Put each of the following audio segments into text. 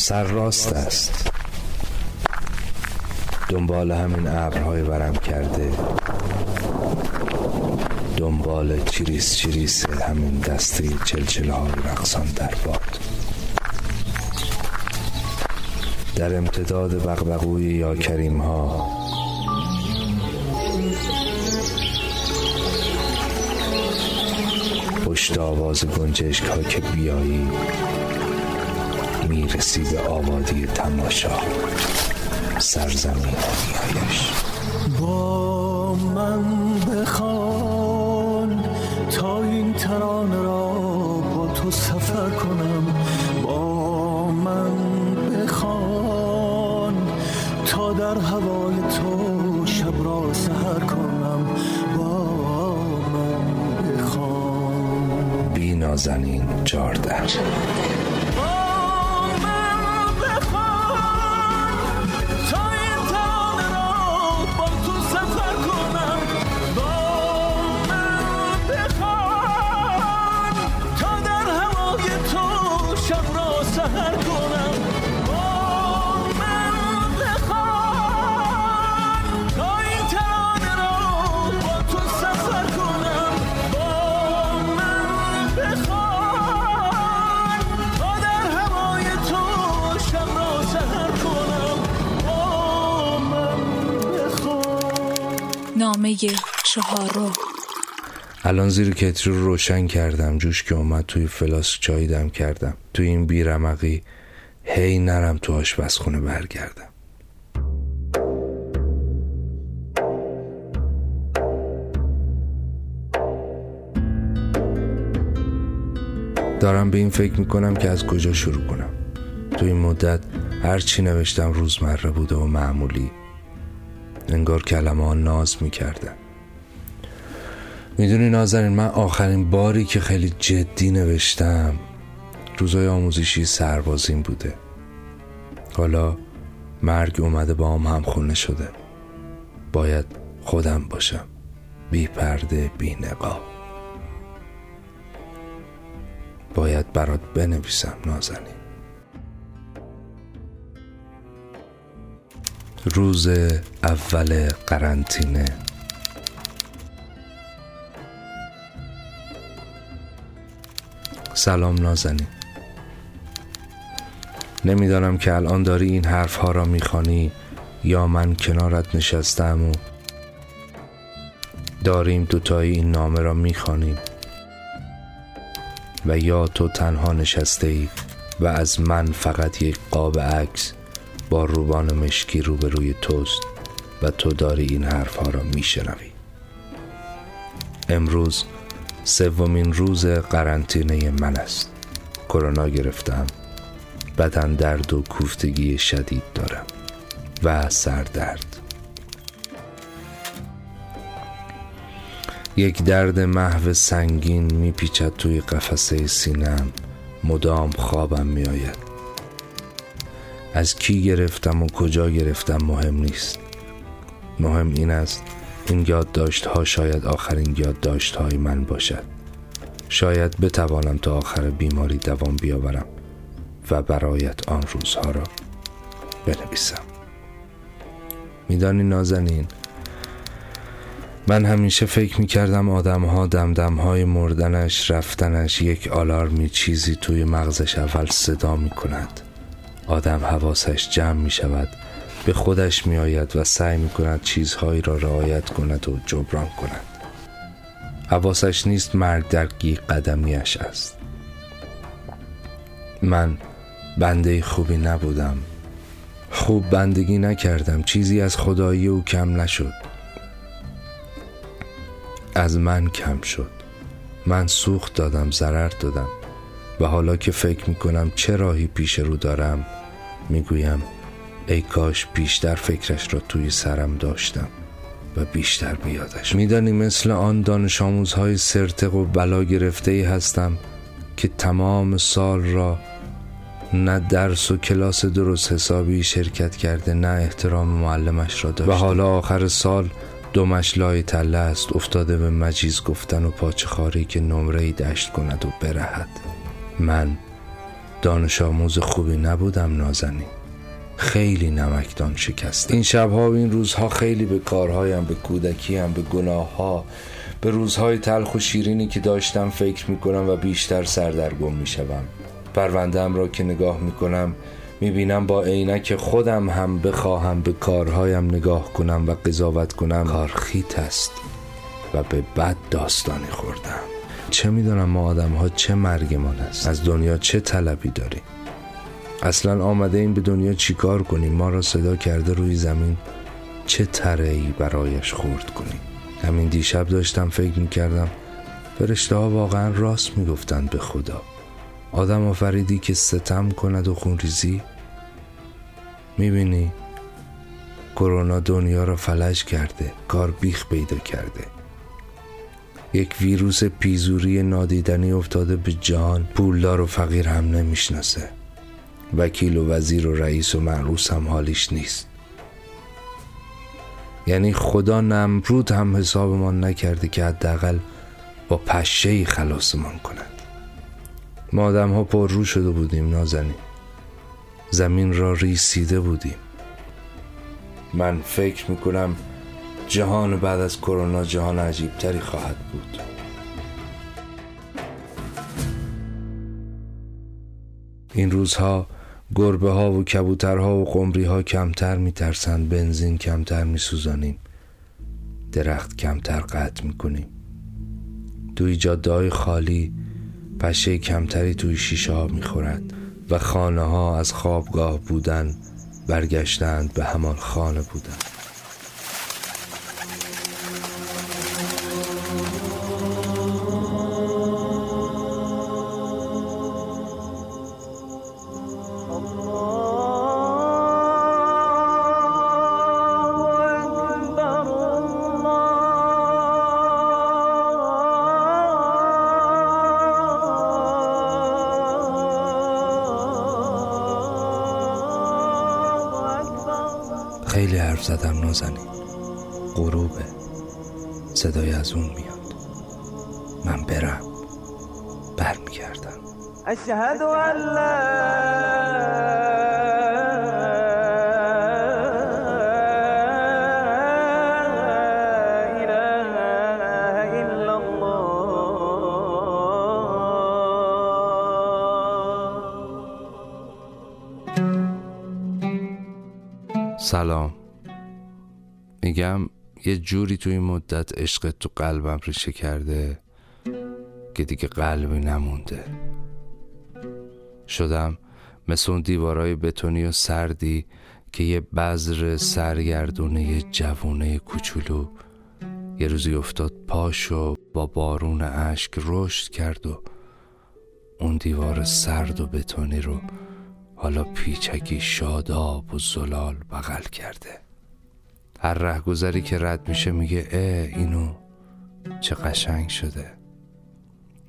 سر راست است. دنبال همین ابرهای ورم کرده. دنبال چریس چریس همین دسته چلچله های رقصان در باد. در امتداد بغبغوی یا کریم ها پشت آواز گنجشک ها که بیایی می‌رسی به آبادی تماشا. سرزمین نیایش با من بخوان تا این ترانه را با تو سفر کنم. با من بخوان تا در هوای تو شب را سهر کنم. با من بخوان. بی نازنین جارده چهارم الان زیر کتری رو روشن کردم جوش که اومد توی فلاسک چای دم کردم. توی این بیرمقی هی نرم تو آشپزخونه برگردم. دارم به این فکر می‌کنم که از کجا شروع کنم. تو این مدت هر چی نوشتم روزمره بوده و معمولی. انگار کلمه ها ناز می‌کردن می‌دونی نازنین من آخرین باری که خیلی جدی نوشتم روزای آموزشی سربازین بوده. حالا مرگ اومده با هم همخونه شده. باید خودم باشم. بی پرده بی نقاب. باید برات بنویسم نازنین. روز اول قرنطینه. سلام نازنین. نمی‌دانم که الان داری این حرف ها را می‌خوانی یا من کنارت نشستم و داریم دوتایی این نامه را می‌خوانیم. و یا تو تنها نشسته ای و از من فقط یک قاب عکس با روبان مشکی روبروی توست و تو داری این حرف ها را میشنوی. امروز سومین روز قرنطینه من است. کرونا گرفتم. بدن درد و کوفتگی شدید دارم. و سردرد. یک درد محو سنگین میپیچد توی قفسه سینم مدام خوابم میآید. از کی گرفتم و کجا گرفتم مهم نیست. مهم این است این یادداشت ها شاید آخرین یادداشت های من باشد. شاید بتوانم تا آخر بیماری دوام بیاورم و برایت آن روزها را بنویسم. میدانی نازنین من همیشه فکر می کردم آدم ها دمدم های مردنش رفتنش یک آلارمی چیزی توی مغزش اول صدا می کند آدم حواسش جمع می شود به خودش می آید و سعی می کند چیزهایی را رعایت کند و جبران کند. حواسش نیست مرگ در گی قدمیش است. من بنده خوبی نبودم. خوب بندگی نکردم. چیزی از خدایی او کم نشد. از من کم شد. من سوخت دادم ضرر دادم. و حالا که فکر می کنم چه راهی پیش رو دارم می‌گویم ای کاش بیشتر فکرش را توی سرم داشتم و بیشتر بیادش. میدانی مثل آن دانش آموزهای سرتق و بلا گرفته ای هستم که تمام سال را نه درس و کلاس درست حسابی شرکت کرده نه احترام معلمش را داشته و حالا آخر سال دومش لای تله است افتاده به مجیز گفتن و پاچه خاری که نمره دشت کند و برهد. من دانش آموز خوبی نبودم نازنین. خیلی نمکدان شکست این شبها و این روزها خیلی به کارهایم به کودکیم به گناه به روزهای تلخ و شیرینی که داشتم فکر می‌کنم و بیشتر سردرگم می‌شوم. پروندهم را که نگاه می‌کنم می‌بینم با عینک خودم هم بخواهم به کارهایم نگاه کنم و قضاوت کنم. کارخیت است و به بد داستانی خوردم. چه می‌دونم ما آدم ها چه مرگمان است از دنیا چه طلبی داریم؟ اصلا آمده این به دنیا چیکار کنیم؟ ما را صدا کرده روی زمین چه تره برایش خورد کنیم؟ همین دیشب داشتم فکر می‌کردم فرشته ها واقعا راست می‌گفتند به خدا. آدم آفریدی که ستم کند و خونریزی می‌بینی کرونا دنیا را فلج کرده کار بیخ پیدا کرده. یک ویروس پیزوری نادیدنی افتاده به جهان. پولدار و فقیر هم نمی‌شناسه. وکیل و وزیر و رئیس و معروس هم حالیش نیست. یعنی خدا نمرود هم حسابمان نکرده که حداقل با پشه خلاصمان کند. ما آدم ها پر رو شده بودیم نازنین. زمین را ریسیده بودیم. من فکر می‌کنم جهان بعد از کرونا جهان عجیبتری خواهد بود. این روزها گربه ها و کبوترها و قمری ها کمتر میترسند بنزین کمتر میسوزانیم درخت کمتر قطع می‌کنیم. دوی جاده خالی پشه کمتری توی شیشه ها می‌خورد و خانه ها از خوابگاه بودن برگشتند به همان خانه بودن. خیلی حرف زدم نازنین. غروبه صدای از اون میاد. من برم. برمیگردم. اشهد سلام. میگم یه جوری تو این مدت عشقت تو قلبم ریشه کرده که دیگه قلبی نمونده. شدم مثل اون دیوارای بتونی و سردی که یه بذر سرگردونه یه جوونه کوچولو یه روزی افتاد پاش و با بارون اشک رشد کرد و اون دیوار سرد و بتونی رو حالا پیچکی شاداب و زلال بغل کرده. هر رهگذری که رد میشه میگه اه اینو چه قشنگ شده.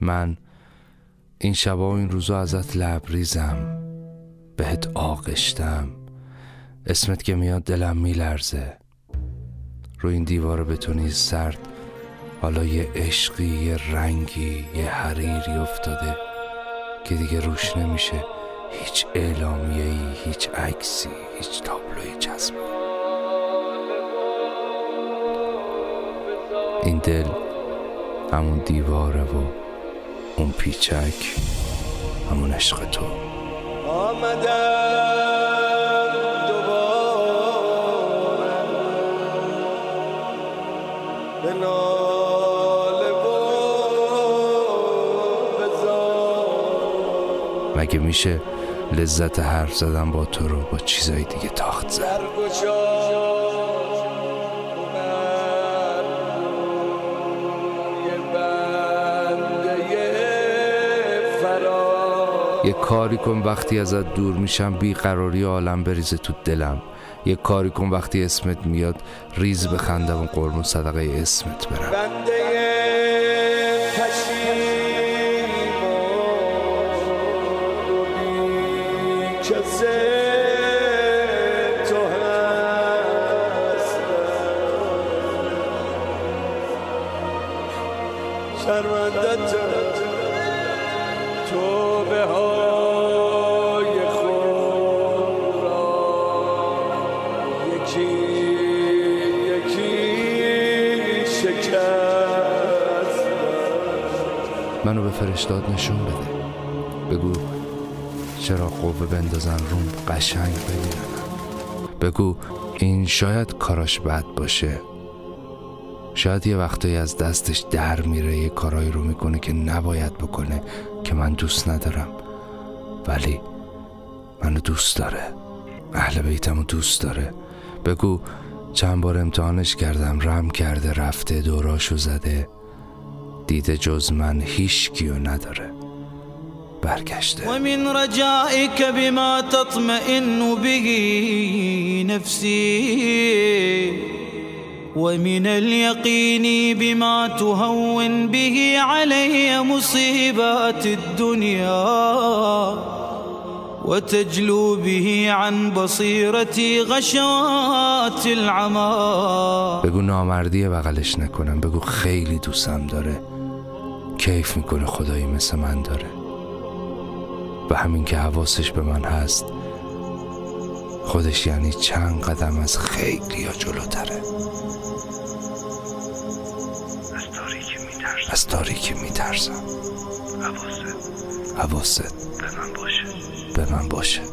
من این شبا و این روزا ازت لبریزم بهت آغشتم. اسمت که میاد دلم میلرزه. رو این دیوار بتونی سرد حالا یه عشقی یه رنگی یه حریری افتاده که دیگه روش نمیشه. هیچ اعلامیه ای هیچ عکسی هیچ تابلوی چسب این دل همون دیواره و اون پیچک همون عشق تو. آمدم مگه میشه لذت حرف زدن با تو رو با چیزای دیگه تاخت زد. یه کاری کن وقتی ازت دور میشم بیقراری عالم بریزه تو دلم. یه کاری کن وقتی اسمت میاد ریز بخندم و قرمون صدقه اسمت برم. مرکز تو هستم. شرمندت تو به های خود را یکی یکی شکست. منو به فرشتاد نشون بده. بگو. چرا قوه بندازن روم قشنگ بگیرن؟ بگو این شاید کاراش بد باشه. شاید یه وقتایی از دستش در میره یه کارایی رو می‌کنه که نباید بکنه که من دوست ندارم. ولی منو دوست داره. اهل بیتمو دوست داره. بگو چند بار امتحانش کردم رم کرده رفته دوراشو زده. دیده جز من هیچ کیو نداره. برگشته. و من رجائك بما تطمئن به نفسی ومن اليقين بما تهون به علي مصيبات الدنيا. وتجلو به عن بصیرتی غشات العما بگو نامردی بغلش نکنم. بگو خیلی دوستم داره. کیف می‌کنه خدایی مثل من داره. و همین که حواسش به من هست خودش یعنی چند قدم از خیلی یا جلوتره. از تاریکی میترسم. حواست. به من باشه. به من باشه.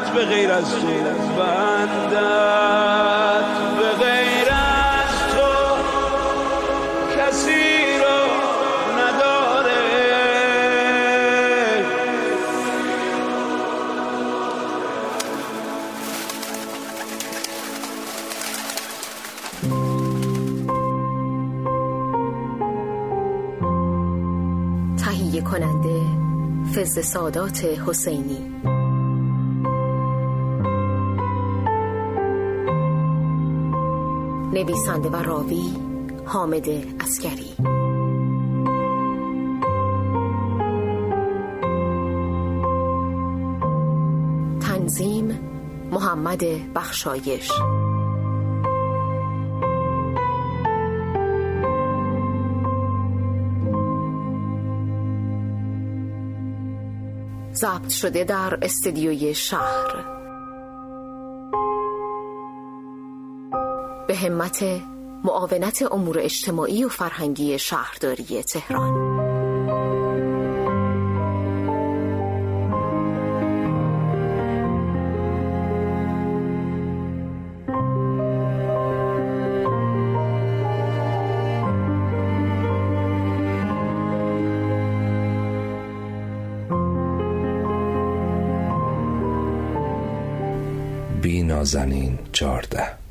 به غیر از تو. بندت به غیر از تو. کسی رو نداره. تهیه کننده فز سادات حسینی. نویسنده و راوی حامد اسکری تنظیم محمد بخشایش. ضبط شده در استدیوی شهر. به همت معاونت امور اجتماعی و فرهنگی شهرداری تهران. بی نازنین چارده